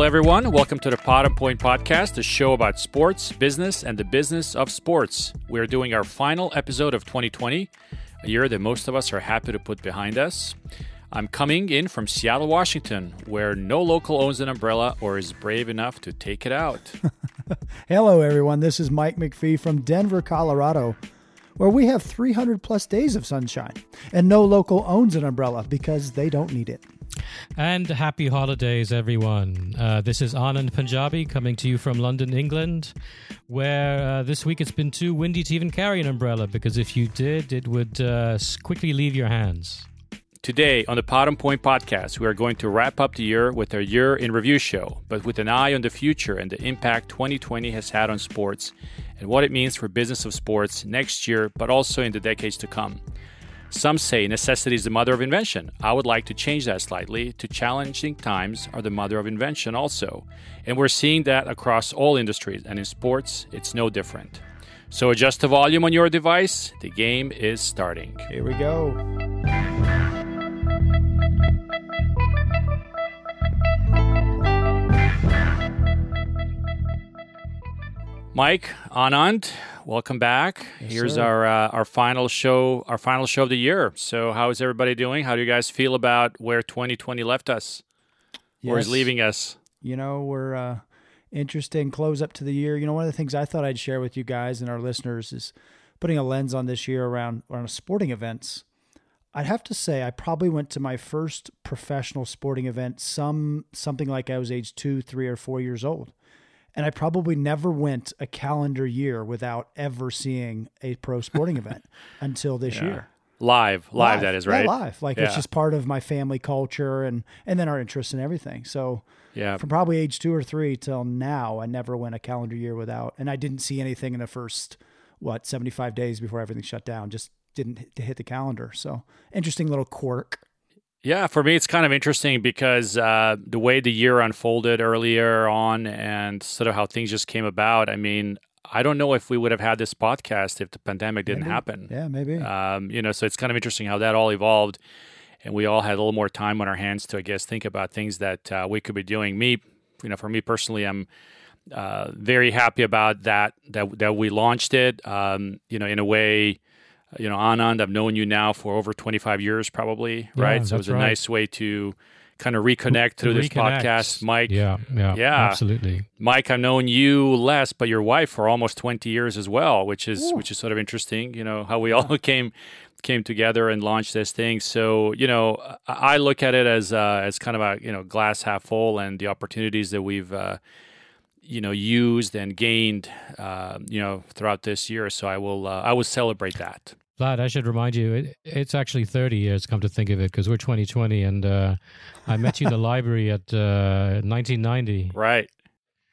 Hello, everyone. Welcome to the Pod and Point podcast, a show about sports, business, and the business of sports. We're doing our final episode of 2020, a year that most of us are happy to put behind us. I'm coming in from Seattle, Washington, where no local owns an umbrella or is brave enough to take it out. Hello, everyone. This is Mike McPhee from Denver, Colorado, where we have 300 plus days of sunshine, and no local owns an umbrella because they don't need it. And happy holidays, everyone. Uh, this is Anand Punjabi coming to you from London, England, where uh, this week it's been too windy to even carry an umbrella because if you did, it would uh, quickly leave your hands. Today on the Pod Point podcast, we are going to wrap up the year with our year in review show, but with an eye on the future and the impact 2020 has had on sports and what it means for business of sports next year, but also in the decades to come. Some say necessity is the mother of invention. I would like to change that slightly to challenging times are the mother of invention also. And we're seeing that across all industries, and in sports, it's no different. So adjust the volume on your device. The game is starting. Here we go. Mike Anand, welcome back. Yes, Here's sir. our uh, our final show, our final show of the year. So, how is everybody doing? How do you guys feel about where 2020 left us, or is leaving us? You know, we're uh, interesting close up to the year. You know, one of the things I thought I'd share with you guys and our listeners is putting a lens on this year around around sporting events. I'd have to say I probably went to my first professional sporting event some something like I was age two, three, or four years old. And I probably never went a calendar year without ever seeing a pro sporting event until this Yeah. year. Live, live, that is Yeah, right. live. Like Yeah. it's just part of my family culture and and then our interests and everything. So Yeah, from probably age two or three till now, I never went a calendar year without, and I didn't see anything in the first what seventy five days before everything shut down. Just didn't hit the calendar. So interesting little quirk. Yeah, for me, it's kind of interesting because uh, the way the year unfolded earlier on and sort of how things just came about. I mean, I don't know if we would have had this podcast if the pandemic didn't Maybe. happen. Yeah, maybe. Um, you know, so it's kind of interesting how that all evolved, and we all had a little more time on our hands to, I guess, think about things that uh, we could be doing. Me, you know, for me personally, I'm uh, very happy about that that that we launched it. Um, you know, in a way, you know, Anand, I've known you now for over 25 years, probably, Yeah, right? So it was a right. nice way to kind of reconnect through this Reconnect. podcast. Mike, Yeah, yeah, Yeah. absolutely. Mike, I've known you less, but your wife for almost 20 years as well, which is Ooh. which is sort of interesting. You know how we all came came together and launched this thing. So you know, I I look at it as uh, as kind of a you know glass half full, and the opportunities that we've uh, you know used and gained uh, you know throughout this year. So I will uh, I will celebrate that. Vlad, I should remind you, it, it's actually 30 years, come to think of it, because we're 2020, and uh, I met you in the library at uh, 1990 Right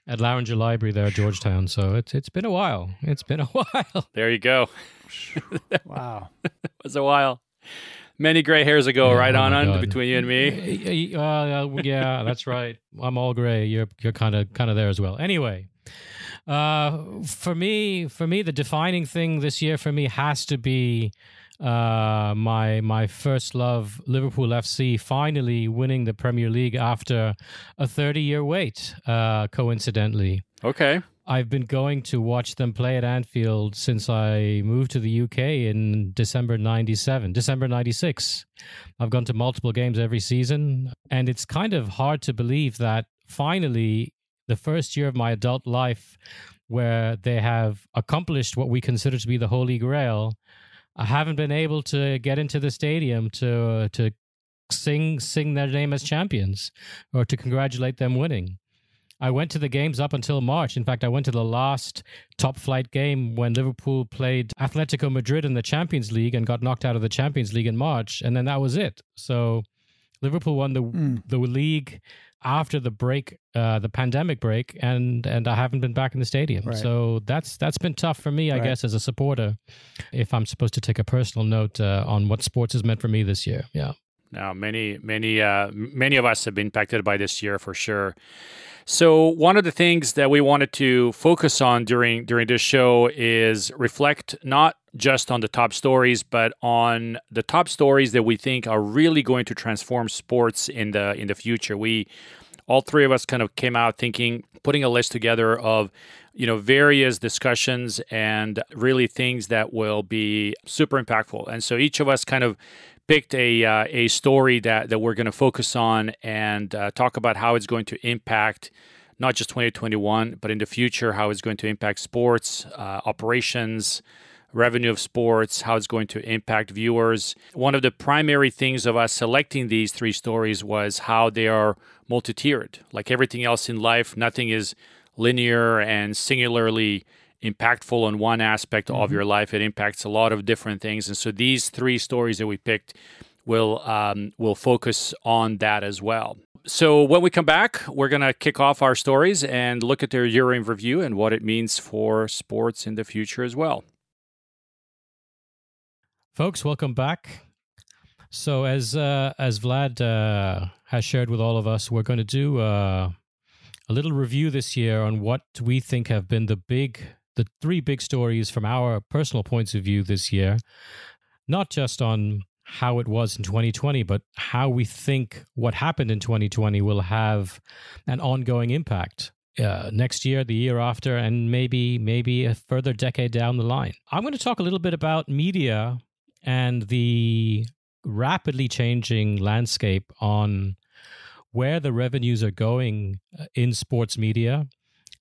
at Lauinger Library there at Georgetown. So it's it's been a while. It's been a while. there, you go. wow. It was a while. Many gray hairs ago, Yeah, right oh on on between you and me. Uh, uh, yeah, that's right. I'm all gray. You're you're kind of kind of there as well. Anyway, uh, for me, for me, the defining thing this year for me has to be uh, my my first love, Liverpool FC, finally winning the Premier League after a 30 year wait. Uh, coincidentally. Okay. I've been going to watch them play at Anfield since I moved to the UK in December 97, December 96. I've gone to multiple games every season, and it's kind of hard to believe that finally, the first year of my adult life, where they have accomplished what we consider to be the Holy Grail, I haven't been able to get into the stadium to to sing sing their name as champions or to congratulate them winning. I went to the games up until March. In fact, I went to the last top flight game when Liverpool played Atletico Madrid in the Champions League and got knocked out of the Champions League in March, and then that was it. So Liverpool won the Mm. the league after the break, uh, the pandemic break, and and I haven't been back in the stadium. Right. So that's that's been tough for me, I Right. guess, as a supporter. If I'm supposed to take a personal note uh, on what sports has meant for me this year, yeah. Now, many, many, uh, many of us have been impacted by this year for sure. So, one of the things that we wanted to focus on during during this show is reflect not just on the top stories, but on the top stories that we think are really going to transform sports in the in the future. We all three of us kind of came out thinking, putting a list together of you know various discussions and really things that will be super impactful. And so each of us kind of picked a uh, a story that that we're going to focus on and uh, talk about how it's going to impact not just 2021, but in the future how it's going to impact sports uh, operations. Revenue of sports, how it's going to impact viewers. One of the primary things of us selecting these three stories was how they are multi tiered. Like everything else in life, nothing is linear and singularly impactful on one aspect mm-hmm. of your life. It impacts a lot of different things, and so these three stories that we picked will um, will focus on that as well. So when we come back, we're gonna kick off our stories and look at their year in review and what it means for sports in the future as well. Folks, welcome back. So as uh, as Vlad uh, has shared with all of us, we're going to do uh, a little review this year on what we think have been the big the three big stories from our personal points of view this year, not just on how it was in 2020, but how we think what happened in 2020 will have an ongoing impact uh, next year, the year after, and maybe maybe a further decade down the line. I'm going to talk a little bit about media and the rapidly changing landscape on where the revenues are going uh, in sports media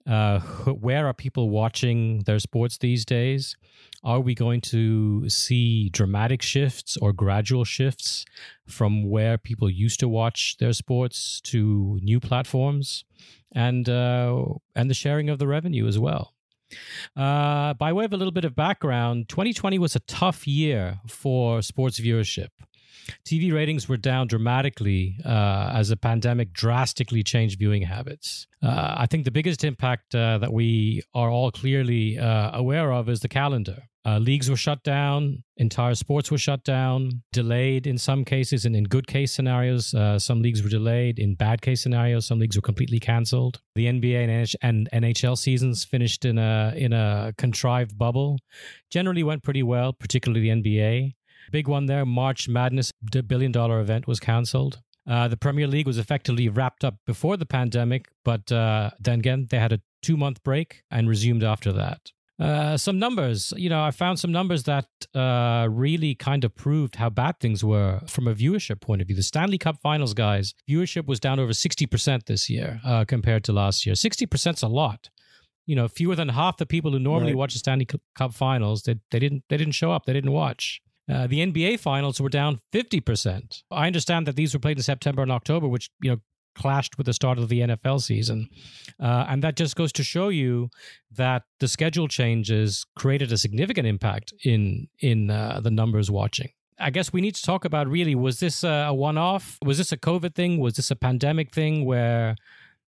uh, where are people watching their sports these days? Are we going to see dramatic shifts or gradual shifts from where people used to watch their sports to new platforms, and uh, and the sharing of the revenue as well? Uh, by way of a little bit of background, 2020 was a tough year for sports viewership. TV ratings were down dramatically uh, as the pandemic drastically changed viewing habits. Uh, I think the biggest impact uh, that we are all clearly uh, aware of is the calendar. Uh, leagues were shut down, entire sports were shut down, delayed in some cases, and in good case scenarios, uh, some leagues were delayed. In bad case scenarios, some leagues were completely canceled. The NBA and NHL seasons finished in a in a contrived bubble. Generally went pretty well, particularly the NBA. Big one there March Madness, the billion dollar event was cancelled. Uh, the Premier League was effectively wrapped up before the pandemic, but uh, then again, they had a two month break and resumed after that. Uh, some numbers, you know, I found some numbers that uh, really kind of proved how bad things were from a viewership point of view. The Stanley Cup Finals, guys, viewership was down over 60% this year uh, compared to last year. 60% is a lot. You know, fewer than half the people who normally right. watch the Stanley Cup Finals, they, they didn't they didn't show up. They didn't watch. Uh, the NBA finals were down 50%. I understand that these were played in September and October, which, you know, clashed with the start of the NFL season. Uh, and that just goes to show you that the schedule changes created a significant impact in in uh, the numbers watching. I guess we need to talk about really was this a one off? Was this a COVID thing? Was this a pandemic thing where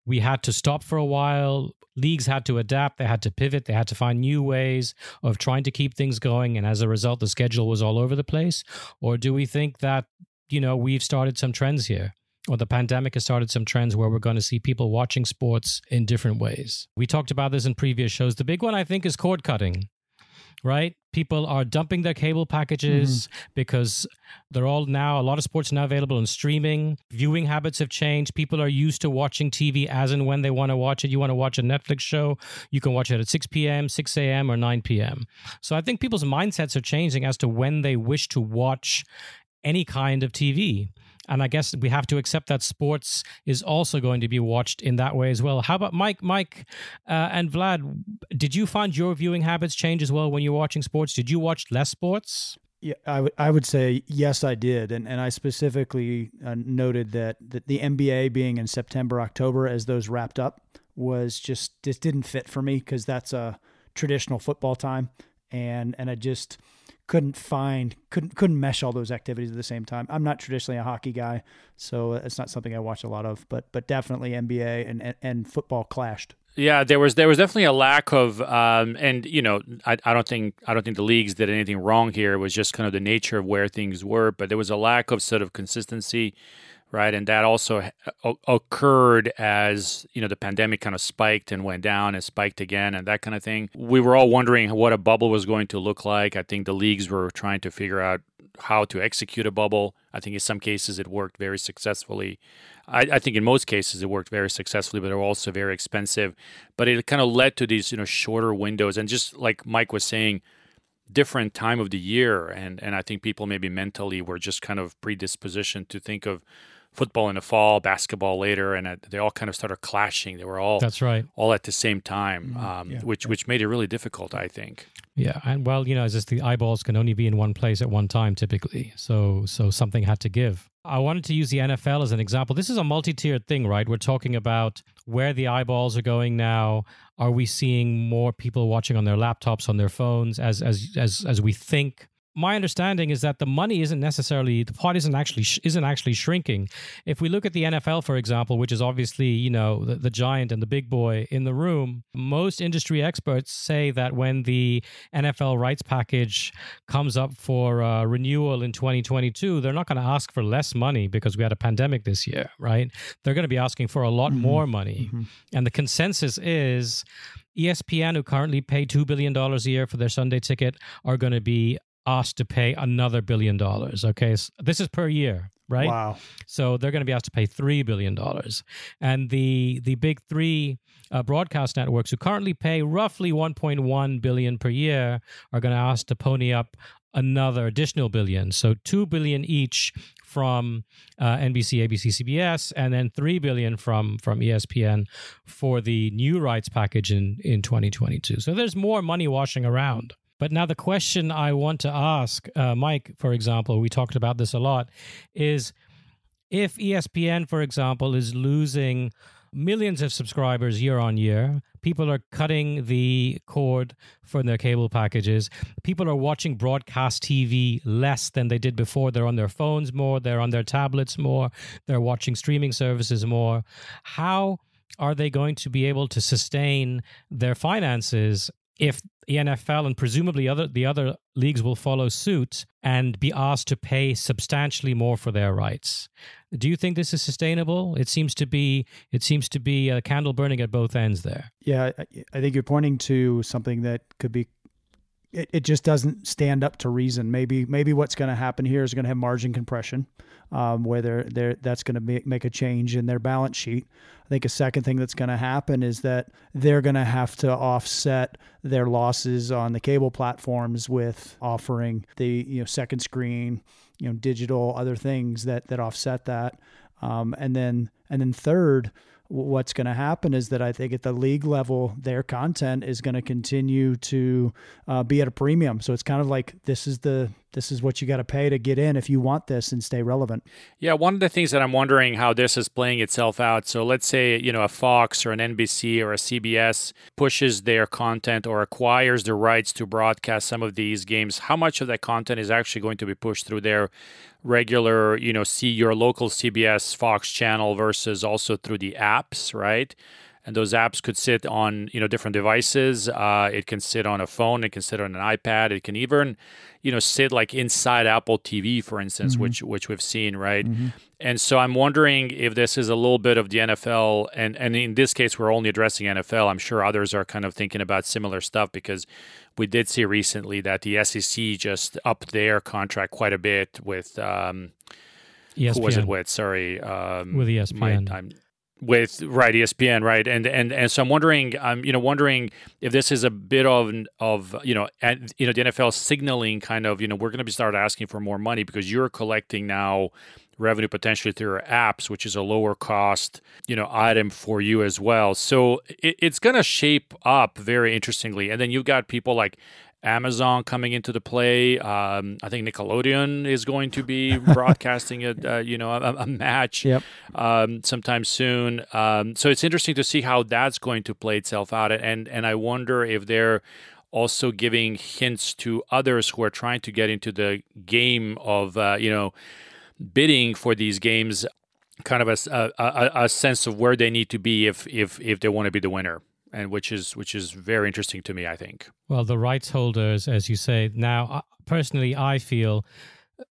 we had to stop for a while? leagues had to adapt, they had to pivot, they had to find new ways of trying to keep things going. And as a result, the schedule was all over the place? Or do we think that, you know, we've started some trends here? Or the pandemic has started some trends where we're going to see people watching sports in different ways. We talked about this in previous shows. The big one, I think, is cord cutting right? People are dumping their cable packages mm-hmm. because they're all now, a lot of sports are now available on streaming. Viewing habits have changed. People are used to watching TV as and when they want to watch it. You want to watch a Netflix show, you can watch it at 6 p.m., 6 a.m., or 9 p.m. So I think people's mindsets are changing as to when they wish to watch any kind of TV. And I guess we have to accept that sports is also going to be watched in that way as well. How about Mike? Mike uh, and Vlad, did you find your viewing habits change as well when you're watching sports? Did you watch less sports? Yeah, I would I would say yes, I did, and and I specifically uh, noted that that the NBA being in September October as those wrapped up was just just didn't fit for me because that's a traditional football time, and and I just couldn't find couldn't couldn't mesh all those activities at the same time. I'm not traditionally a hockey guy, so it's not something I watch a lot of, but but definitely NBA and and, and football clashed. Yeah, there was there was definitely a lack of, um, and you know, I, I don't think I don't think the leagues did anything wrong here. It was just kind of the nature of where things were, but there was a lack of sort of consistency right? And that also occurred as you know the pandemic kind of spiked and went down and spiked again and that kind of thing. We were all wondering what a bubble was going to look like. I think the leagues were trying to figure out how to execute a bubble. I think in some cases it worked very successfully. I, I think in most cases it worked very successfully, but they were also very expensive. But it kind of led to these you know shorter windows, and just like Mike was saying, different time of the year, and and I think people maybe mentally were just kind of predispositioned to think of football in the fall, basketball later, and they all kind of started clashing. They were all that's right, all at the same time, mm-hmm. um, yeah. which which made it really difficult. I think. Yeah, and well, you know, as just the eyeballs can only be in one place at one time typically, so so something had to give. I wanted to use the NFL as an example. This is a multi-tiered thing, right? We're talking about where the eyeballs are going now. Are we seeing more people watching on their laptops, on their phones, as as as as we think my understanding is that the money isn't necessarily the pot isn't actually isn't actually shrinking. If we look at the NFL, for example, which is obviously you know the, the giant and the big boy in the room, most industry experts say that when the NFL rights package comes up for uh, renewal in 2022, they're not going to ask for less money because we had a pandemic this year, right? They're going to be asking for a lot mm-hmm. more money, mm-hmm. and the consensus is ESPN, who currently pay $2 billion a year for their Sunday ticket, are going to be asked to pay another billion dollars. Okay, so this is per year, right? Wow. So they're going to be asked to pay three billion dollars, and the the big three uh, broadcast networks who currently pay roughly 1.1 billion per year are going to ask to pony up another additional billion. So two billion each from uh, NBC, ABC, CBS, and then three billion from from ESPN for the new rights package in in 2022. So there's more money washing around. But now the question I want to ask, uh, Mike, for example, we talked about this a lot, is if ESPN, for example, is losing millions of subscribers year on year. People are cutting the cord from their cable packages. People are watching broadcast TV less than they did before. They're on their phones more, they're on their tablets more, they're watching streaming services more. How are they going to be able to sustain their finances if the NFL and presumably other the other leagues will follow suit and be asked to pay substantially more for their rights. Do you think this is sustainable? It seems to be it seems to be a candle burning at both ends there. Yeah, I think you're pointing to something that could be it, it just doesn't stand up to reason. Maybe maybe what's going to happen here is going to have margin compression, um, where they're, they're, that's going to make, a change in their balance sheet. I think a second thing that's going to happen is that they're going to have to offset their losses on the cable platforms with offering the you know second screen, you know digital other things that that offset that. Um, and then and then third, what's going to happen is that I think at the league level, their content is going to continue to uh, be at a premium. So it's kind of like this is the this is what you got to pay to get in if you want this and stay relevant. Yeah, one of the things that I'm wondering how this is playing itself out. So let's say you know a Fox or an NBC or a CBS pushes their content or acquires the rights to broadcast some of these games. How much of that content is actually going to be pushed through their regular, you know, see your local CBS Fox channel versus also through the apps, right? And those apps could sit on, you know, different devices. Uh, it can sit on a phone. It can sit on an iPad. It can even, you know, sit like inside Apple TV, for instance, mm-hmm. which which we've seen, right? Mm-hmm. And so I'm wondering if this is a little bit of the NFL, and and in this case, we're only addressing NFL. I'm sure others are kind of thinking about similar stuff because we did see recently that the SEC just upped their contract quite a bit with um, ESPN. who was it with? Sorry, um, with ESPN. My, with right ESPN right and and and so I'm wondering I'm you know wondering if this is a bit of of you know and you know the NFL signaling kind of you know we're going to be start asking for more money because you're collecting now revenue potentially through your apps, which is a lower cost, you know, item for you as well. So it, it's going to shape up very interestingly. And then you've got people like Amazon coming into the play. Um, I think Nickelodeon is going to be broadcasting a, uh, you know a, a match yep. um, sometime soon. Um, so it's interesting to see how that's going to play itself out, and and I wonder if they're also giving hints to others who are trying to get into the game of uh, you know bidding for these games kind of a, a, a, sense of where they need to be if if if they want to be the winner and which is which is very interesting to me i think. Well the rights holders as you say now personally i feel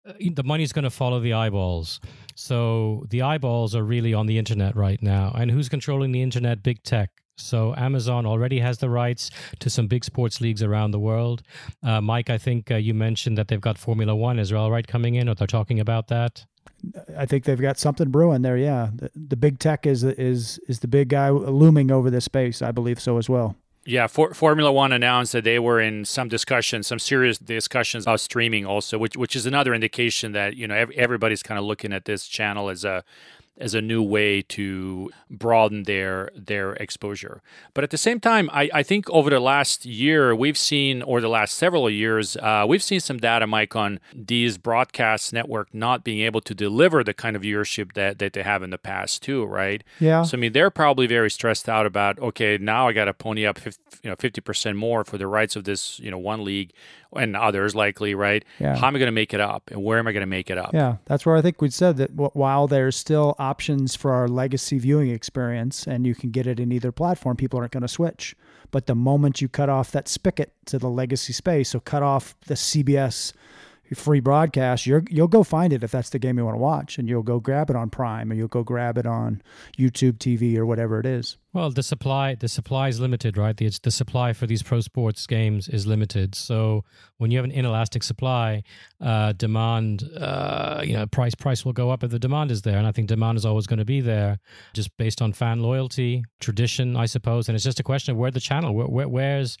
uh, the money's going to follow the eyeballs. So the eyeballs are really on the internet right now. And who's controlling the internet? Big tech. So Amazon already has the rights to some big sports leagues around the world. Uh, Mike, I think uh, you mentioned that they've got Formula One Israel right coming in, or they're talking about that. I think they've got something brewing there. Yeah, the, the big tech is is is the big guy looming over this space. I believe so as well. Yeah, For, Formula One announced that they were in some discussions, some serious discussions about streaming, also, which which is another indication that you know everybody's kind of looking at this channel as a as a new way to broaden their their exposure. But at the same time, I, I think over the last year we've seen, or the last several years, uh, we've seen some data, Mike, on these broadcast network not being able to deliver the kind of viewership that, that they have in the past too, right? Yeah. So I mean, they're probably very stressed out about okay, now I got to pony up, 50, you know, fifty percent more for the rights of this, you know, one league and others likely, right? Yeah. How am I going to make it up, and where am I going to make it up? Yeah, that's where I think we said that while there's still options for our legacy viewing experience, and you can get it in either platform, people aren't going to switch. But the moment you cut off that spigot to the legacy space, so cut off the CBS free broadcast, you're you'll go find it if that's the game you want to watch, and you'll go grab it on Prime, or you'll go grab it on YouTube TV or whatever it is. Well, the supply the supply is limited, right? The, the supply for these pro sports games is limited. So when you have an inelastic supply, uh, demand, uh, you know, price price will go up if the demand is there, and I think demand is always going to be there, just based on fan loyalty, tradition, I suppose, and it's just a question of where the channel, where, where where's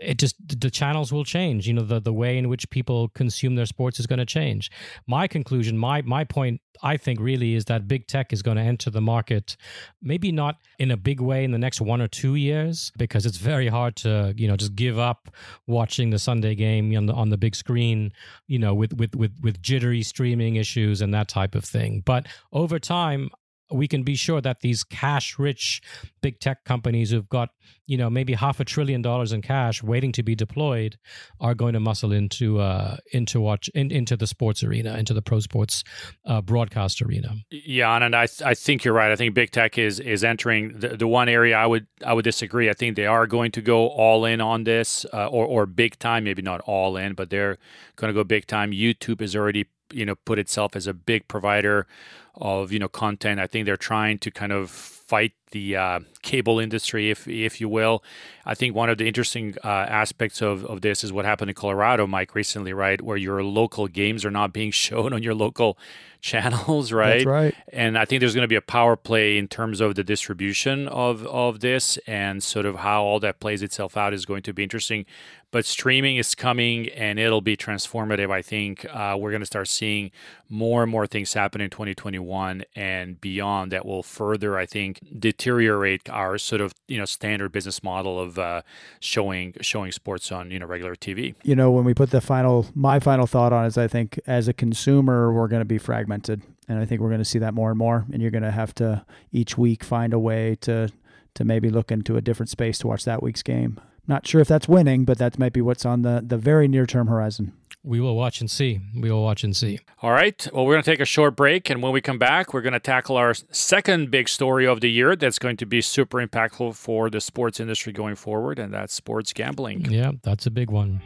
it just the channels will change. You know, the the way in which people consume their sports is going to change. My conclusion, my my point, I think, really is that big tech is going to enter the market, maybe not in a big way in the next one or two years, because it's very hard to you know just give up watching the Sunday game on the on the big screen, you know, with with with with jittery streaming issues and that type of thing. But over time, we can be sure that these cash rich big tech companies who've got you know maybe half a trillion dollars in cash waiting to be deployed are going to muscle into uh into watch in, into the sports arena into the pro sports uh, broadcast arena. Yeah and I, I think you're right. I think big tech is is entering the, the one area i would i would disagree. I think they are going to go all in on this uh, or or big time maybe not all in but they're going to go big time. Youtube is already you know put itself as a big provider of you know content. I think they're trying to kind of fight the uh, cable industry, if if you will. I think one of the interesting uh, aspects of, of this is what happened in Colorado, Mike, recently, right, where your local games are not being shown on your local channels, right? That's right. And I think there's going to be a power play in terms of the distribution of of this and sort of how all that plays itself out is going to be interesting. But streaming is coming and it'll be transformative. I think uh, we're going to start seeing more and more things happen in 2021 and beyond that will further, I think, deteriorate our sort of you know standard business model of uh, showing showing sports on you know regular TV. You know, when we put the final, my final thought on is, I think as a consumer, we're going to be fragmented, and I think we're going to see that more and more. And you're going to have to each week find a way to to maybe look into a different space to watch that week's game. Not sure if that's winning, but that might be what's on the the very near term horizon. We will watch and see. We will watch and see. All right. Well, we're going to take a short break. And when we come back, we're going to tackle our second big story of the year that's going to be super impactful for the sports industry going forward. And that's sports gambling. Yeah, that's a big one.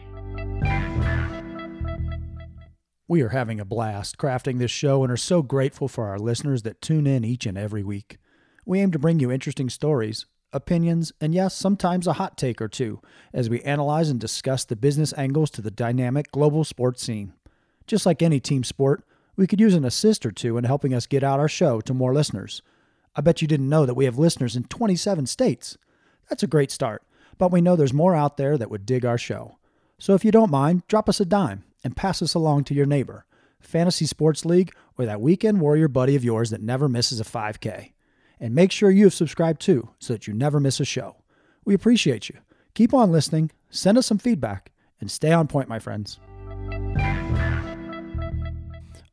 We are having a blast crafting this show and are so grateful for our listeners that tune in each and every week. We aim to bring you interesting stories opinions, and yes, sometimes a hot take or two as we analyze and discuss the business angles to the dynamic global sports scene. Just like any team sport, we could use an assist or two in helping us get out our show to more listeners. I bet you didn't know that we have listeners in 27 states. That's a great start, but we know there's more out there that would dig our show. So if you don't mind, drop us a dime and pass us along to your neighbor, Fantasy Sports League, or that weekend warrior buddy of yours that never misses a 5K. And make sure you have subscribed too so that you never miss a show. We appreciate you. Keep on listening, send us some feedback, and stay on point, my friends.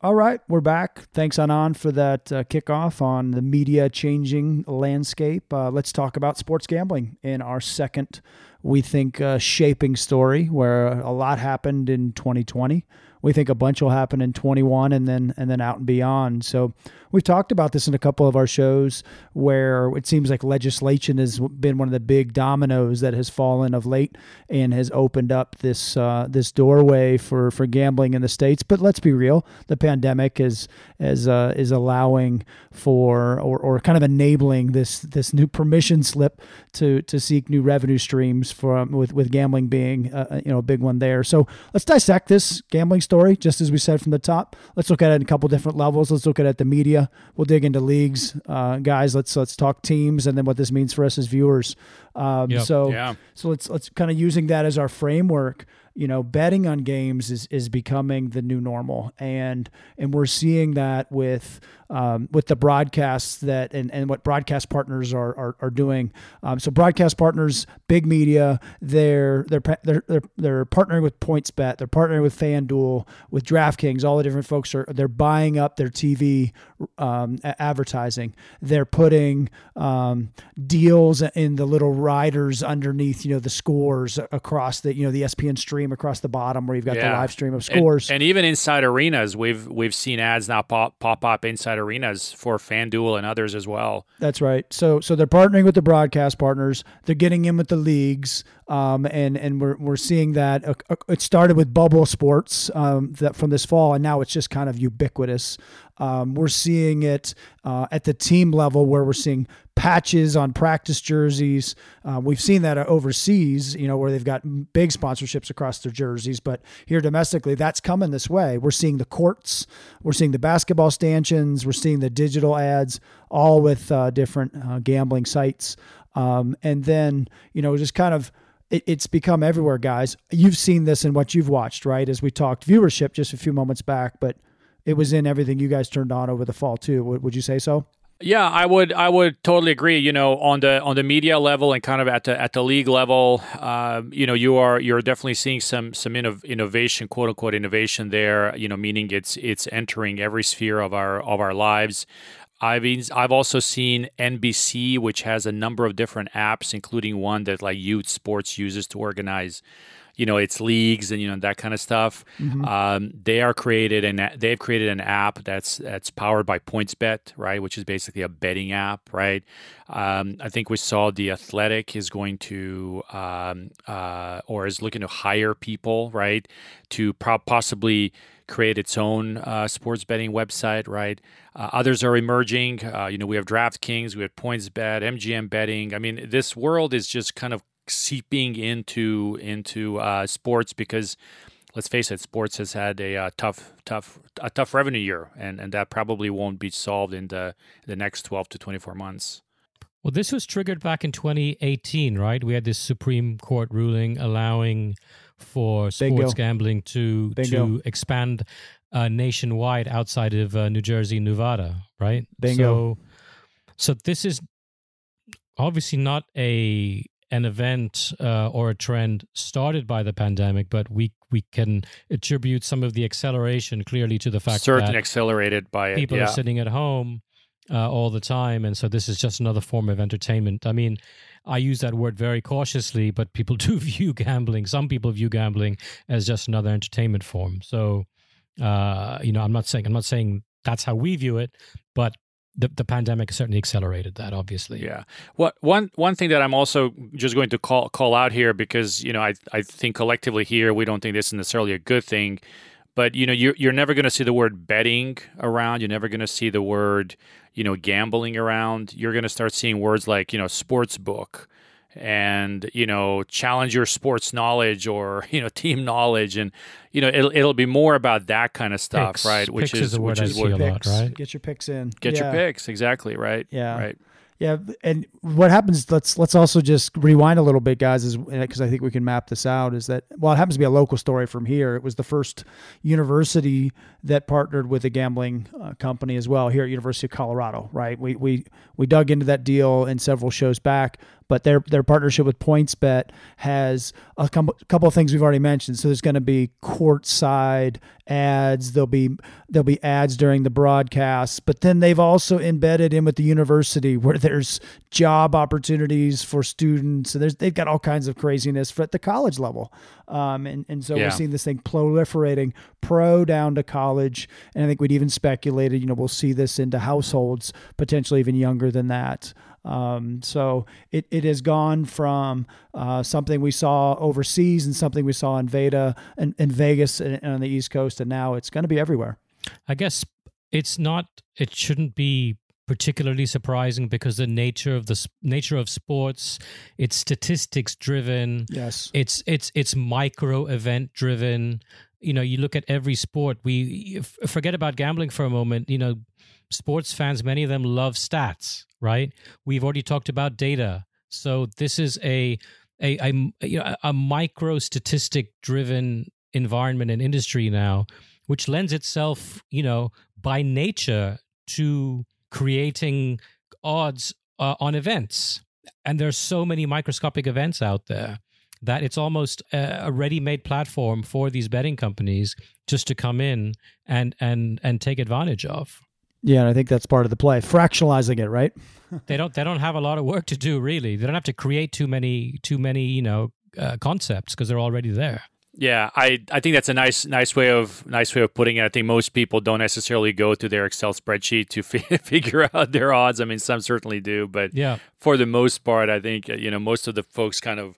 All right, we're back. Thanks, Anand, for that uh, kickoff on the media changing landscape. Uh, let's talk about sports gambling in our second, we think, uh, shaping story where a lot happened in 2020 we think a bunch will happen in 21 and then and then out and beyond. So we've talked about this in a couple of our shows where it seems like legislation has been one of the big dominoes that has fallen of late and has opened up this uh, this doorway for for gambling in the states. But let's be real, the pandemic is is uh, is allowing for or, or kind of enabling this this new permission slip to to seek new revenue streams from with with gambling being uh, you know a big one there. So let's dissect this gambling story just as we said from the top. Let's look at it in a couple different levels. Let's look at it at the media. We'll dig into leagues, uh, guys. Let's let's talk teams and then what this means for us as viewers. Um, yep. So yeah. so let's let's kind of using that as our framework you know, betting on games is is becoming the new normal, and and we're seeing that with um, with the broadcasts that and, and what broadcast partners are are, are doing. Um, so broadcast partners, big media, they're they're they're they're they're partnering with PointsBet, they're partnering with FanDuel, with DraftKings. All the different folks are they're buying up their TV um, advertising. They're putting um, deals in the little riders underneath, you know, the scores across the you know the ESPN stream across the bottom where you've got yeah. the live stream of scores. And, and even inside arenas, we've we've seen ads now pop pop up inside arenas for FanDuel and others as well. That's right. So so they're partnering with the broadcast partners. They're getting in with the leagues, um, and and we're we're seeing that uh, uh, it started with bubble sports um, that from this fall, and now it's just kind of ubiquitous. Um, we're seeing it uh, at the team level where we're seeing patches on practice jerseys. Uh, we've seen that overseas, you know, where they've got big sponsorships across their jerseys. But here domestically, that's coming this way. We're seeing the courts, we're seeing the basketball stanchions, we're seeing the digital ads, all with uh, different uh, gambling sites. Um, and then, you know, just kind of it's become everywhere, guys. You've seen this in what you've watched, right? As we talked viewership just a few moments back, but it was in everything you guys turned on over the fall too. Would, would you say so? Yeah, I would. I would totally agree. You know, on the on the media level and kind of at the at the league level, uh, you know, you are you're definitely seeing some some innov- innovation, quote unquote innovation there. You know, meaning it's it's entering every sphere of our of our lives. I've I've also seen NBC, which has a number of different apps, including one that like youth sports uses to organize you know its leagues and you know that kind of stuff. Mm-hmm. Um, they are created and they've created an app that's that's powered by PointsBet, right, which is basically a betting app, right. Um, I think we saw the Athletic is going to um, uh, or is looking to hire people, right, to pro- possibly create its own uh, sports betting website, right? Uh, others are emerging. Uh, you know, we have DraftKings, we have PointsBet, MGM betting. I mean, this world is just kind of seeping into into uh, sports because let's face it, sports has had a uh, tough, tough, a tough revenue year, and and that probably won't be solved in the the next twelve to twenty four months. Well, this was triggered back in 2018, right? We had this Supreme Court ruling allowing for sports Bingo. gambling to Bingo. to expand uh, nationwide outside of uh, New Jersey, Nevada, right? Bingo. So, so this is obviously not a an event uh, or a trend started by the pandemic, but we we can attribute some of the acceleration clearly to the fact certainly that accelerated by people it, yeah. are sitting at home uh, all the time, and so this is just another form of entertainment. I mean, I use that word very cautiously, but people do view gambling. Some people view gambling as just another entertainment form. So, uh, you know, I'm not saying I'm not saying that's how we view it, but the, the pandemic certainly accelerated that obviously. Yeah. What one one thing that i'm also just going to call call out here because you know i i think collectively here we don't think this is necessarily a good thing but you know you're, you're never going to see the word betting around. You're never going to see the word you know gambling around. You're going to start seeing words like you know sports book and you know challenge your sports knowledge or you know team knowledge and you know it'll, it'll be more about that kind of stuff picks. right which picks is, is which is what picks, lot, right get your picks in get yeah. your picks exactly right yeah right yeah, and what happens? Let's let's also just rewind a little bit, guys, is because I think we can map this out. Is that well? It happens to be a local story from here. It was the first university that partnered with a gambling uh, company as well here at University of Colorado. Right? We we we dug into that deal in several shows back, but their their partnership with PointsBet has a couple of things we've already mentioned. So there's going to be courtside ads. There'll be there'll be ads during the broadcasts, but then they've also embedded in with the university where there's job opportunities for students. So there's they've got all kinds of craziness for at the college level, um, and and so yeah. we're seeing this thing proliferating pro down to college, and I think we'd even speculated, you know, we'll see this into households potentially even younger than that. Um, so it, it has gone from uh, something we saw overseas and something we saw in Veda and, in Vegas and, and on the East Coast, and now it's going to be everywhere. I guess it's not. It shouldn't be particularly surprising because the nature of the nature of sports it's statistics driven yes it's it's it's micro event driven you know you look at every sport we forget about gambling for a moment you know sports fans many of them love stats right? We've already talked about data. So this is a a, a, a micro statistic driven environment and industry now, which lends itself, you know, by nature to creating odds uh, on events. And there's so many microscopic events out there that it's almost a, a ready-made platform for these betting companies just to come in and and and take advantage of. Yeah, and I think that's part of the play, fractionalizing it, right? they don't they don't have a lot of work to do really. They don't have to create too many too many you know uh, concepts because they're already there. Yeah, I, I think that's a nice nice way of nice way of putting it. I think most people don't necessarily go to their Excel spreadsheet to f- figure out their odds. I mean, some certainly do, but yeah, for the most part, I think you know most of the folks kind of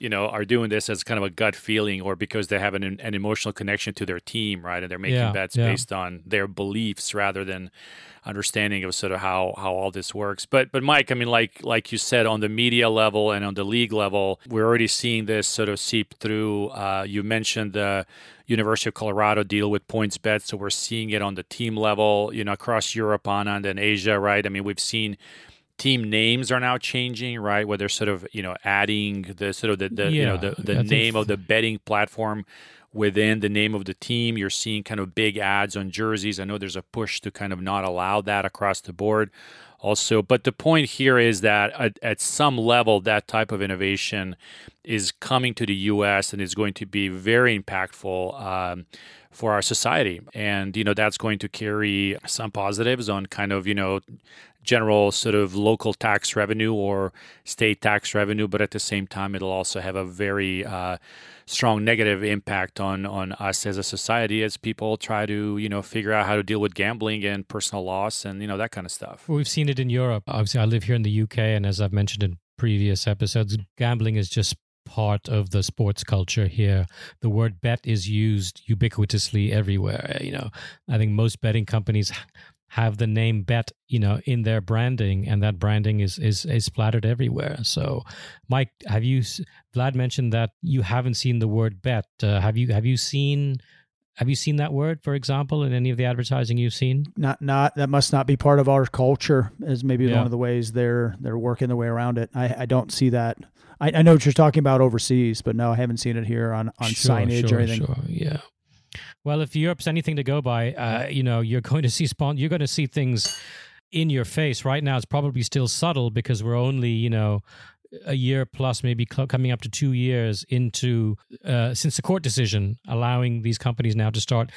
you know are doing this as kind of a gut feeling or because they have an, an emotional connection to their team right? And they're making yeah, bets yeah. based on their beliefs rather than understanding of sort of how how all this works. But but mike i mean like like you said on the media level and on the league level we're already seeing this sort of seep through. Uh, you mentioned the university of colorado deal with PointsBet so we're seeing it on the team level you know across europe on and then asia right? I mean we've seen team names are now changing, right? Where they're sort of you know adding the sort of the, the yeah, you know the, the name of the betting platform within the name of the team. You're seeing kind of big ads on jerseys. I know there's a push to kind of not allow that across the board. Also, but the point here is that at, at some level, that type of innovation is coming to the U.S. and is going to be very impactful um, for our society. And, you know, that's going to carry some positives on kind of, you know, general sort of local tax revenue or state tax revenue, but at the same time, it'll also have a very uh, strong negative impact on on us as a society as people try to you know figure out how to deal with gambling and personal loss and you know that kind of stuff. We've seen it in Europe. Obviously, I live here in the UK, and as I've mentioned in previous episodes, gambling is just part of the sports culture here. The word bet is used ubiquitously everywhere. You know, I think most betting companies have the name bet you know in their branding and that branding is is is splattered everywhere so mike have you vlad mentioned that you haven't seen the word bet uh, have you have you seen have you seen that word for example in any of the advertising you've seen not not that must not be part of our culture as maybe yeah. one of the ways they're they're working their way around it i i don't see that I, I know what you're talking about overseas but no i haven't seen it here on on sure, signage sure, or anything sure. yeah well, if Europe's anything to go by, uh, you know, you're going to see spawn. You're going to see things in your face. Right now, it's probably still subtle because we're only, you know, a year plus, maybe coming up to two years into uh, since the court decision, allowing these companies now to start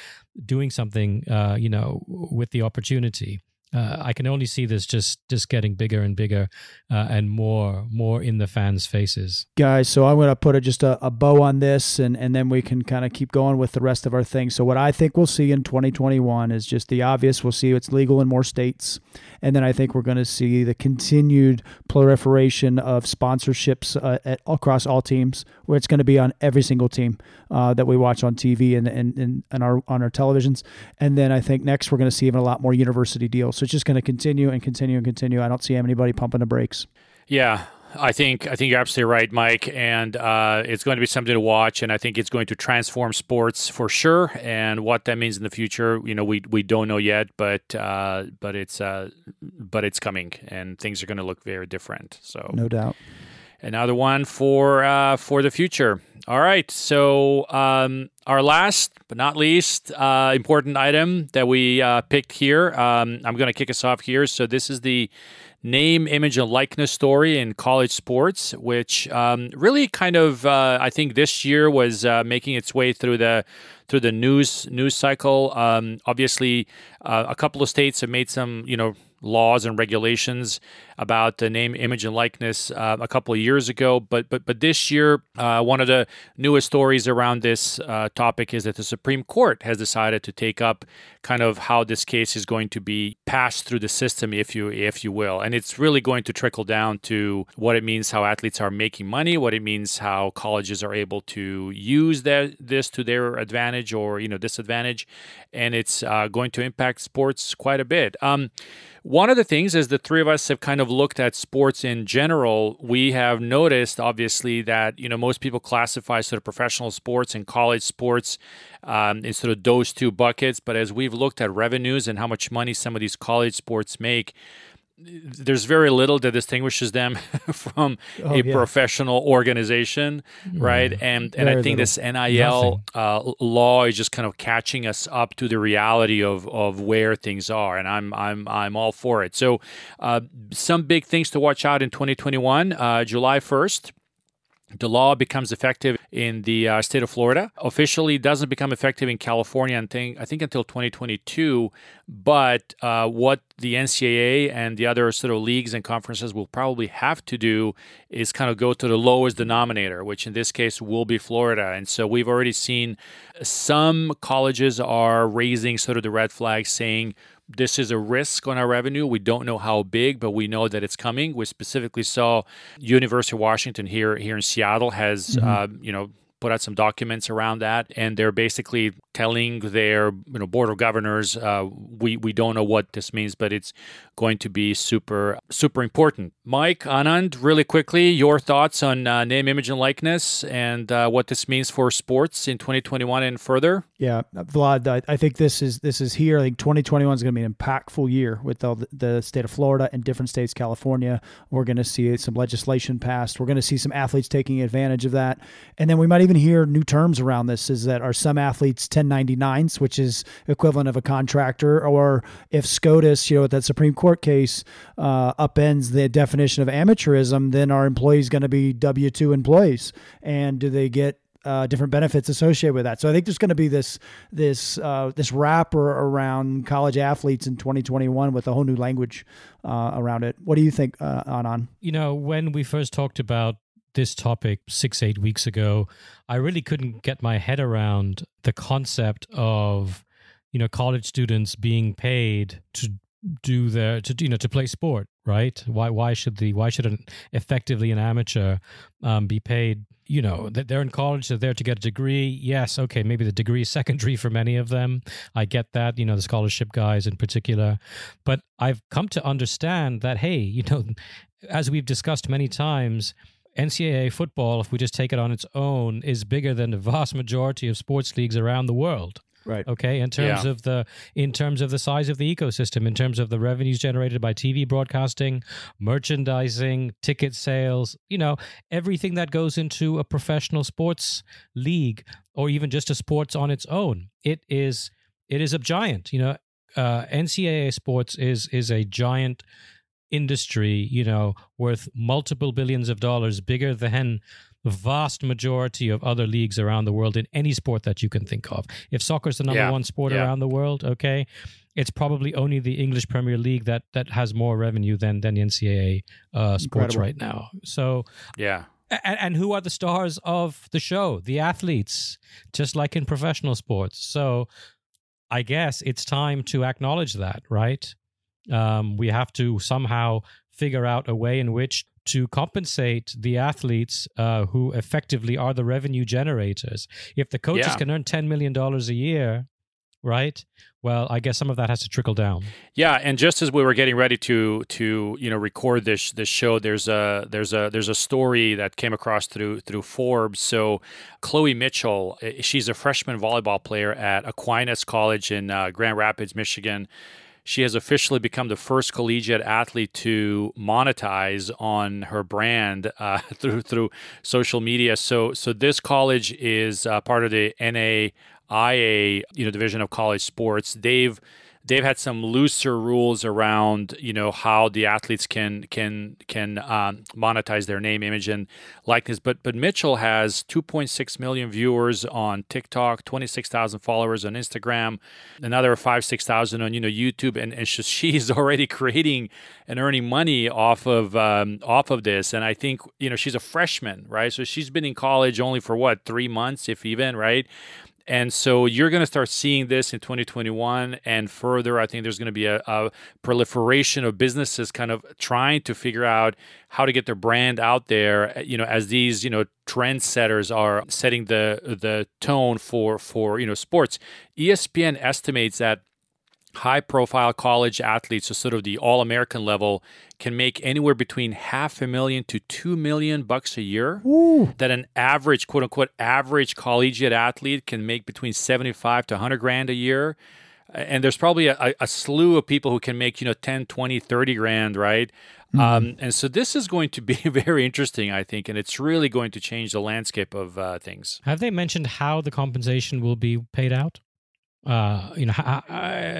doing something, uh, you know, with the opportunity uh, I can only see this just just getting bigger and bigger uh, and more more in the fans' faces. Guys, so I'm going to put a, just a, a, bow on this, and and then we can kind of keep going with the rest of our things. So what I think we'll see in 2021 is just the obvious. We'll see it's legal in more states, and then I think we're going to see the continued proliferation of sponsorships uh, at, across all teams, where it's going to be on every single team uh, that we watch on TV and and, and, our on our televisions. And then I think next we're going to see even a lot more university deals. So it's just going to continue and continue and continue. I don't see anybody pumping the brakes. Yeah, I think I think you're absolutely right, Mike, and uh, it's going to be something to watch, and I think it's going to transform sports for sure. And what that means in the future, you know, we we don't know yet, but uh, but it's uh, but it's coming, and things are going to look very different. So no doubt. Another one for uh, for the future. All right. So, um, our last but not least uh, important item that we uh, picked here, um, I'm going to kick us off here. So, this is the name, image, and likeness story in college sports, which um, really kind of, uh, I think, this year was uh, making its way through the through the news news cycle. Um, obviously, uh, a couple of states have made some, you know, laws and regulations about the name, image, and likeness uh, a couple of years ago. But but but this year, uh, one of the newest stories around this uh, topic is that the Supreme Court has decided to take up kind of how this case is going to be passed through the system, if you if you will, and it's really going to trickle down to what it means how athletes are making money, what it means how colleges are able to use that this to their advantage or you know disadvantage, and it's uh, going to impact sports quite a bit. Um, one of the things is the three of us have kind of looked at sports in general. We have noticed, obviously, that you know most people classify sort of professional sports and college sports um, in sort of those two buckets. But as we've looked at revenues and how much money some of these college sports make, there's very little that distinguishes them from oh, a yeah. professional organization, mm. right? And and very I think little. this NIL uh, law is just kind of catching us up to the reality of of where things are, and I'm I'm I'm all for it. So, uh, some big things to watch out in 2021, uh, July 1st. The law becomes effective in the uh, state of Florida. Officially, doesn't become effective in California, think, I think until 2022. But uh, what the NCAA and the other sort of leagues and conferences will probably have to do is kind of go to the lowest denominator, which in this case will be Florida. And so we've already seen some colleges are raising sort of the red flag, saying this is a risk on our revenue. We don't know how big, but we know that it's coming. We specifically saw University of Washington here here in Seattle has mm-hmm. uh, you know put out some documents around that, and they're basically telling their you know board of governors, uh, we we don't know what this means, but it's going to be super super important. Mike Anand, really quickly, your thoughts on uh, name, image, and likeness, and uh, what this means for sports in 2021 and further. Yeah, Vlad, I, I think this is this is here. I think 2021 is going to be an impactful year with the, the state of Florida and different states, California. We're going to see some legislation passed. We're going to see some athletes taking advantage of that, and then we might even hear new terms around this. Is that are some athletes 1099s, which is equivalent of a contractor, or if SCOTUS, you know, that Supreme Court case uh, upends the definition of amateurism, then our employees going to be W two employees, and do they get uh, different benefits associated with that. So I think there's going to be this this uh, this wrapper around college athletes in 2021 with a whole new language uh, around it. What do you think, uh, Anand? You know, when we first talked about this topic six eight weeks ago, I really couldn't get my head around the concept of you know college students being paid to do their to you know to play sport right? Why why should the why should an effectively an amateur um, be paid? You know that they're in college they're there to get a degree. Yes okay maybe the degree is secondary for many of them. I get that you know the scholarship guys in particular. But i've come to understand that hey you know as we've discussed many times NCAA football, if we just take it on its own, is bigger than the vast majority of sports leagues around the world. Right. Okay in terms yeah. of the in terms of the size of the ecosystem in terms of the revenues generated by tv broadcasting merchandising ticket sales you know everything that goes into a professional sports league or even just a sports on its own. It is it is a giant you know uh, ncaa sports is is a giant industry you know worth multiple billions of dollars bigger than the vast majority of other leagues around the world in any sport that you can think of. If soccer is the number yeah. one sport yeah. around the world, okay, it's probably only the English Premier League that that has more revenue than than the NCAA uh, sports Incredible. right now. So yeah. And, and who are the stars of the show? The athletes, just like in professional sports. So I guess it's time to acknowledge that, right? Um, we have to somehow figure out a way in which to compensate the athletes uh, who effectively are the revenue generators. If the coaches yeah. can earn $10 million a year, right? Well, I guess some of that has to trickle down. Yeah, and just as we were getting ready to to you know record this this show, there's a there's a there's a story that came across through through Forbes. So, Chloe Mitchell, eh, she's a freshman volleyball player at Aquinas College in uh, Grand Rapids, Michigan she has officially become the first collegiate athlete to monetize on her brand uh, through through social media. So so this college is uh, part of the NAIA you know division of college sports. They've they've had some looser rules around you know how the athletes can can can um, monetize their name, image, and likeness. But but Mitchell has 2.6 million viewers on TikTok, 26,000 followers on Instagram, another five six thousand on you know YouTube, and and she's already creating and earning money off of um, off of this. And I think you know she's a freshman, right? So she's been in college only for what three months, if even, right? And so you're going to start seeing this in 2021 and further. I think there's going to be a, a, proliferation of businesses kind of trying to figure out how to get their brand out there. You know, as these you know trendsetters are setting the the tone for for you know sports. ESPN estimates that high profile college athletes, so sort of the all American level, can make anywhere between half a million to two million bucks a year. Ooh. That an average, quote unquote, average collegiate athlete can make between 75 to 100 grand a year. And there's probably a, a slew of people who can make, you know, 10, 20, 30 grand, right? Mm-hmm. Um, and so this is going to be very interesting, I think, and it's really going to change the landscape of uh, things. Have they mentioned how the compensation will be paid out? Uh, you know,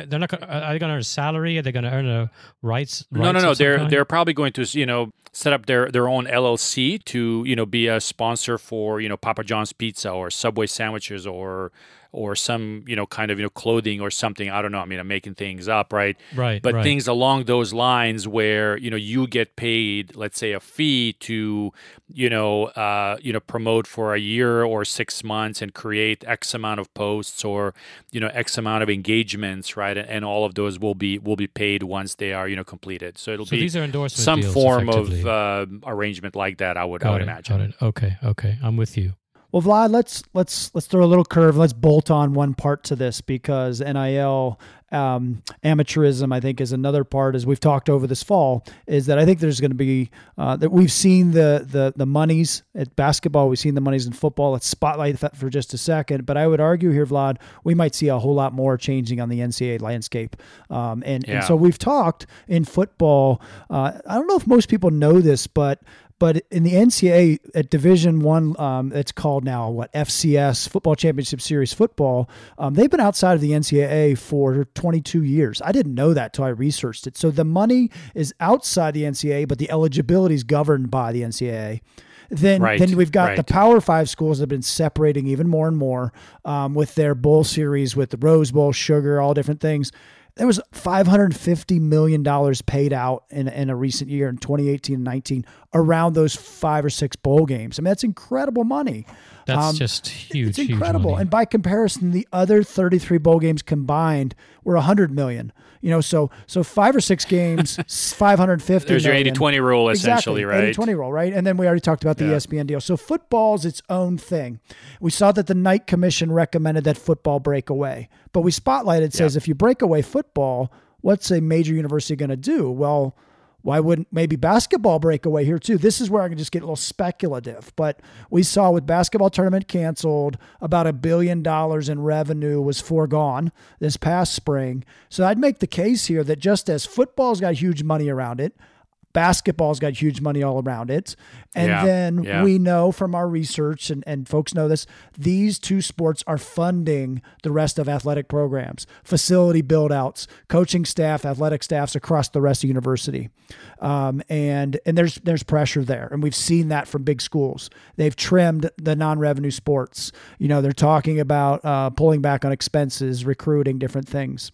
they're not. Are they going to earn a salary? Are they going to earn a rights? No, no, no. They're kind? they're probably going to you know set up their their own LLC to you know be a sponsor for you know Papa John's Pizza or Subway sandwiches or or some you know kind of you know clothing or something. I don't know. I mean i'm making things up right? Right but right. things along those lines where you know you get paid let's say a fee to you know uh, you know promote for a year or six months and create x amount of posts or you know x amount of engagements right? And, and all of those will be will be paid once they are you know completed. So it'll so be these are endorsement some form of uh, arrangement like that i would got i would it, imagine. okay okay. I'm with you well, Vlad, let's let's let's throw a little curve. Let's bolt on one part to this because NIL um, amateurism, I think, is another part. As we've talked over this fall, is that I think there's going to be uh, that we've seen the the the monies at basketball, we've seen the monies in football. Let's spotlight that for just a second. But I would argue here, Vlad, we might see a whole lot more changing on the NCAA landscape. Um, and, yeah. and so we've talked in football. Uh, I don't know if most people know this, but but in the NCAA at Division One, um, it's called now what FCS Football Championship Series football. Um, they've been outside of the NCAA for 22 years. I didn't know that till I researched it. So the money is outside the NCAA, but the eligibility is governed by the NCAA. Then, right, then we've got right. the Power Five schools that have been separating even more and more um, with their bowl series, with the Rose Bowl, Sugar, all different things there was 550 million dollars paid out in, in a recent year in 2018 and 19 around those five or six bowl games. I mean, that's incredible money. That's um, just huge. It's incredible. Huge and by comparison, the other 33 bowl games combined were 100 million. You know, so so five or six games, 550. There's million. your 80-20 rule, essentially, exactly, right? 80-20 rule, right? And then we already talked about the yeah. ESPN deal. So football's its own thing. We saw that the Knight Commission recommended that football break away, but we spotlighted says yeah. if you break away football, what's a major university going to do? Well why wouldn't maybe basketball break away here too? This is where I can just get a little speculative. But we saw with basketball tournament canceled, about a billion dollars in revenue was foregone this past spring. So I'd make the case here that just as football's got huge money around it, basketball's got huge money all around it. And yeah, then yeah. we know from our research, and, and folks know this, these two sports are funding the rest of athletic programs, facility build outs, coaching staff, athletic staffs across the rest of university. Um, and and there's there's pressure there. And we've seen that from big schools. They've trimmed the non-revenue sports. You know, they're talking about uh, pulling back on expenses, recruiting, different things.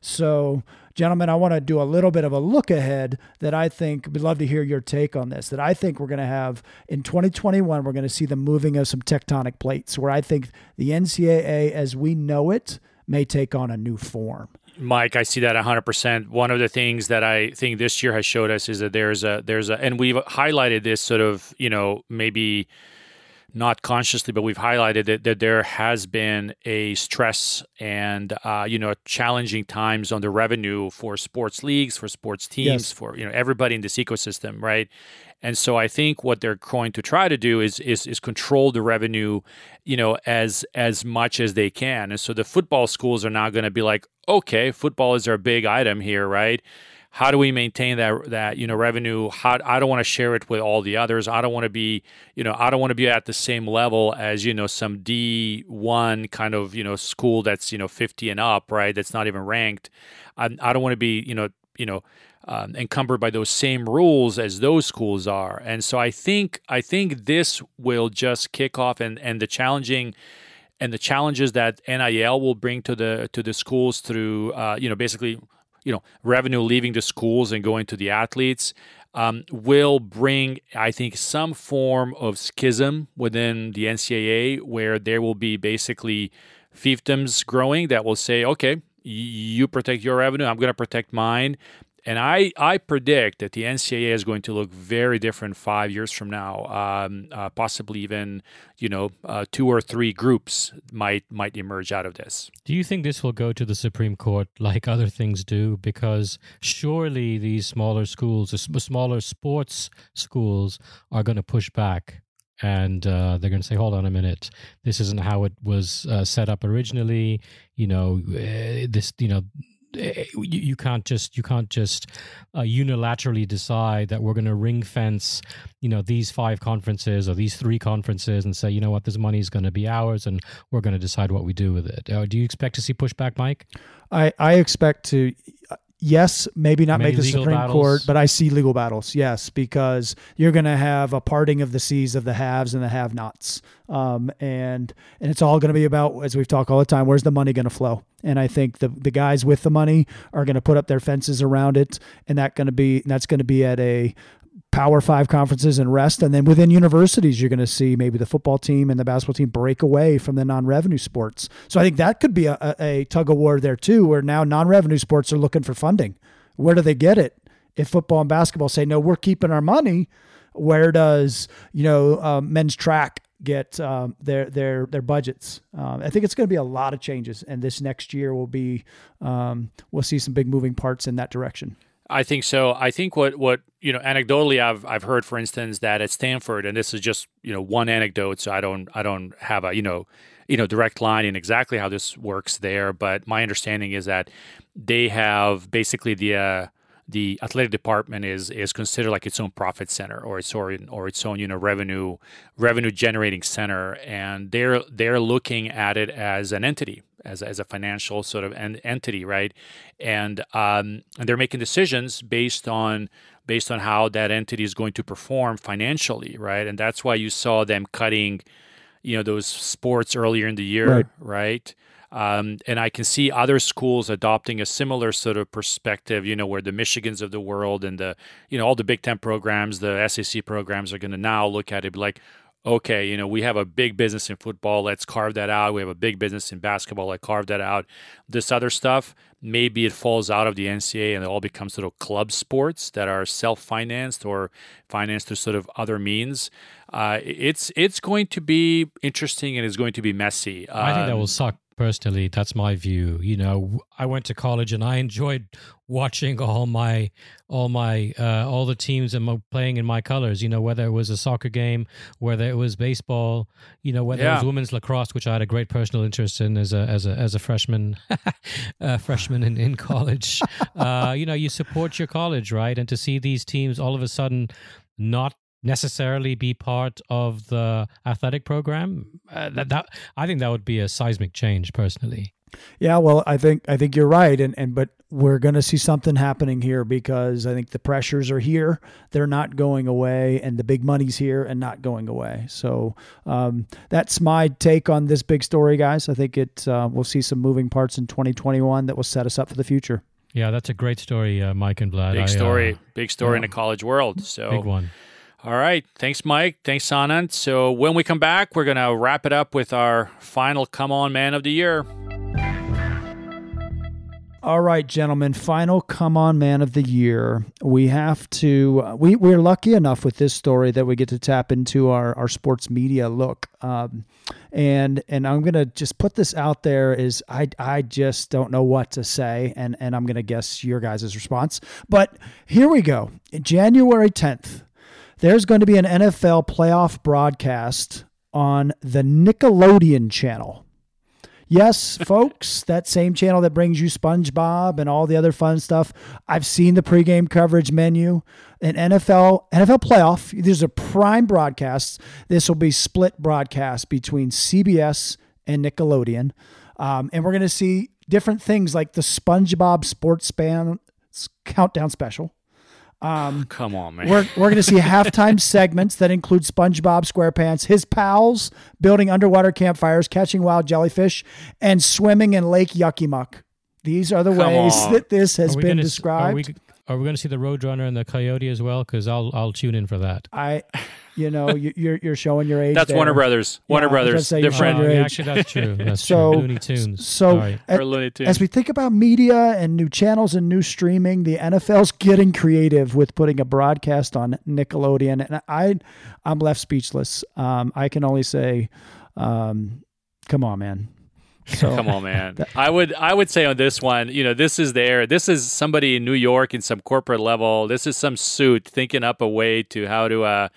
So Gentlemen, I want to do a little bit of a look ahead that I think we'd love to hear your take on this. That I think we're going to have in 2021, we're going to see the moving of some tectonic plates where I think the NCAA as we know it may take on a new form. Mike, I see that 100%. One of the things that I think this year has showed us is that there's a there's a and we've highlighted this sort of, you know, maybe not consciously, but we've highlighted that, that there has been a stress and uh, you know challenging times on the revenue for sports leagues, for sports teams, yes. for you know everybody in this ecosystem, right? And so I think what they're going to try to do is is is control the revenue, you know, as as much as they can. And so the football schools are now going to be like, okay, football is our big item here, right? How do we maintain that that you know revenue? How i don't want to share it with all the others. I don't want to be you know i don't want to be at the same level as you know some d1 kind of you know school that's you know 50 and up right? That's not even ranked. I, I don't want to be you know you know um, encumbered by those same rules as those schools are. And so i think i think this will just kick off and and the challenging and the challenges that NIL will bring to the to the schools through uh, you know basically you know revenue leaving the schools and going to the athletes um, will bring, I think, some form of schism within the NCAA where there will be basically fiefdoms growing that will say, okay, you protect your revenue, I'm going to protect mine. And I, I predict that the NCAA is going to look very different five years from now. Um, uh, possibly even, you know, uh, two or three groups might might emerge out of this. Do you think this will go to the Supreme Court like other things do? Because surely these smaller schools, the smaller sports schools, are going to push back and uh, they're going to say, "Hold on a minute, this isn't how it was uh, set up originally." You know, uh, this, you know, you, you can't just you can't just uh, unilaterally decide that we're going to ring fence you know these five conferences or these three conferences and say you know what? This money is going to be ours and we're going to decide what we do with it. Uh, do you expect to see pushback mike? I i expect to yes, maybe not make the Supreme battles. Court, but I see legal battles. Yes, because you're going to have a parting of the seas of the haves and the have-nots, um, and and it's all going to be about, as we've talked all the time, where's the money going to flow? And I think the the guys with the money are going to put up their fences around it, and that going to be that's going to be at a Power Five conferences and rest. And then within universities, you're going to see maybe the football team and the basketball team break away from the non revenue sports. So I think that could be a, a, tug of war there too, where now non revenue sports are looking for funding. Where do they get it? If football and basketball say, no, we're keeping our money, where does, you know, um, men's track get um, their their their budgets. Um, I think it's going to be a lot of changes, and this next year will be um, we'll see some big moving parts in that direction. I think so. I think what what you know anecdotally I've I've heard for instance that at Stanford and this is just you know one anecdote so I don't I don't have a you know you know direct line in exactly how this works there but my understanding is that they have basically the uh, the athletic department is is considered like its own profit center or its or, or its own you know revenue revenue generating center and they're they're looking at it as an entity as, as a financial sort of en- entity, right? And um, and they're making decisions based on based on how that entity is going to perform financially, right? And that's why you saw them cutting, you know, those sports earlier in the year, right? right? Um, and I can see other schools adopting a similar sort of perspective, you know, where the Michigans of the world and the, you know, all the Big Ten programs, the SEC programs are going to now look at it like, okay, you know, we have a big business in football, let's carve that out. We have a big business in basketball, let's carve that out. This other stuff, maybe it falls out of the NCAA and it all becomes sort of club sports that are self-financed or financed through sort of other means. Uh, it's it's going to be interesting and it's going to be messy. I think that will um, suck personally that's my view. You know i went to college and i enjoyed watching all my all my uh, all the teams and playing in my colors you know whether it was a soccer game whether it was baseball you know whether yeah. it was women's lacrosse which i had a great personal interest in as a as a as a freshman uh, freshman in, in college. Uh, you know you support your college right? And to see these teams all of a sudden not necessarily be part of the athletic program. Uh, that, that I think that would be a seismic change personally. Yeah, well, I think I think you're right, and and but we're going to see something happening here because I think the pressures are here; they're not going away, and the big money's here and not going away. So um, that's my take on this big story, guys. I think it uh, we'll see some moving parts in 2021 that will set us up for the future. Yeah, that's a great story, uh, Mike and Vlad. Big story, I, uh, big story yeah. in the college world. So big one. All right. Thanks, Mike. Thanks, Anand. So when we come back, we're going to wrap it up with our final Come On Man of the Year. All right, gentlemen. Final come on man of the year. We have to. We we're lucky enough with this story that we get to tap into our our sports media look. Um, and and I'm gonna just put this out there. Is I I just don't know what to say, and and I'm gonna guess your guys' response. But here we go. January 10th, there's going to be an NFL playoff broadcast on the Nickelodeon channel. Yes, folks, that same channel that brings you SpongeBob and all the other fun stuff. I've seen the pregame coverage menu. An NFL NFL playoff. These are prime broadcasts. This will be split broadcast between CBS and Nickelodeon, um, and we're going to see different things like the SpongeBob Sports Span Countdown Special. Um, Come on, man. We're, we're going to see halftime segments that include SpongeBob SquarePants, his pals building underwater campfires, catching wild jellyfish, and swimming in Lake Yucky Muck. These are the Come ways on. that this has been gonna described. Are we, are we going to see the Roadrunner and the Coyote as well? Because I'll I'll tune in for that. I, you know, you, you're you're showing your age. That's there. Warner Brothers. Warner Yeah, I Brothers. say They're you're showing friends. your yeah, age. actually, that's true. That's So- true. Looney Tunes. So Sorry. a- Or Looney Tunes. as we think about media and new channels and new streaming, the NFL's getting creative with putting a broadcast on Nickelodeon, and I, I'm left speechless. Um, I can only say, um, come on, man. So Come on, man. I would I would say on this one, you know, this is there. This is somebody in New York in some corporate level. This is some suit thinking up a way to how to uh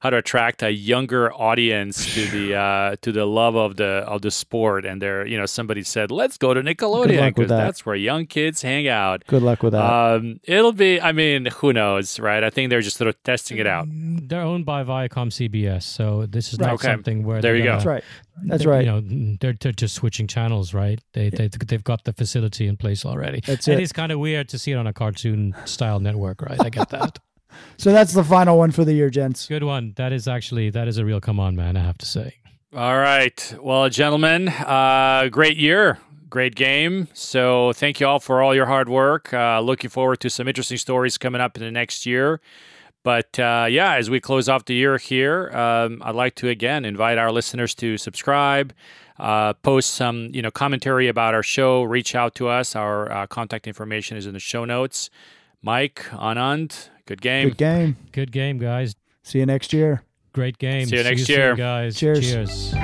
how to attract a younger audience to the uh to the love of the of the sport and they're you know somebody said let's go to Nickelodeon because that. that's where young kids hang out. Good luck with that. Um, it'll be. I mean, who knows, right? I think they're just sort of testing it out. They're owned by Viacom CBS, so this is Right. not Okay. something where There you go. gonna- That's right. That's right. You know, they're, they're just switching channels, right? They, they they've got the facility in place already. That's it it. is kind of weird to see it on a cartoon style network, right? I get that. So that's the final one for the year, gents. Good one. That is actually that is a real come on, man. I have to say. All right. Well, gentlemen, uh, great year. Great game. So, thank you all for all your hard work. Uh, looking forward to some interesting stories coming up in the next year. But uh, yeah, as we close off the year here, um, I'd like to again invite our listeners to subscribe, uh, post some you know commentary about our show, reach out to us. Our uh, contact information is in the show notes. Mike, Anand, good game. Good game. Good game, guys. See you next year. Great game. See you next soon, year. guys. Cheers. Cheers.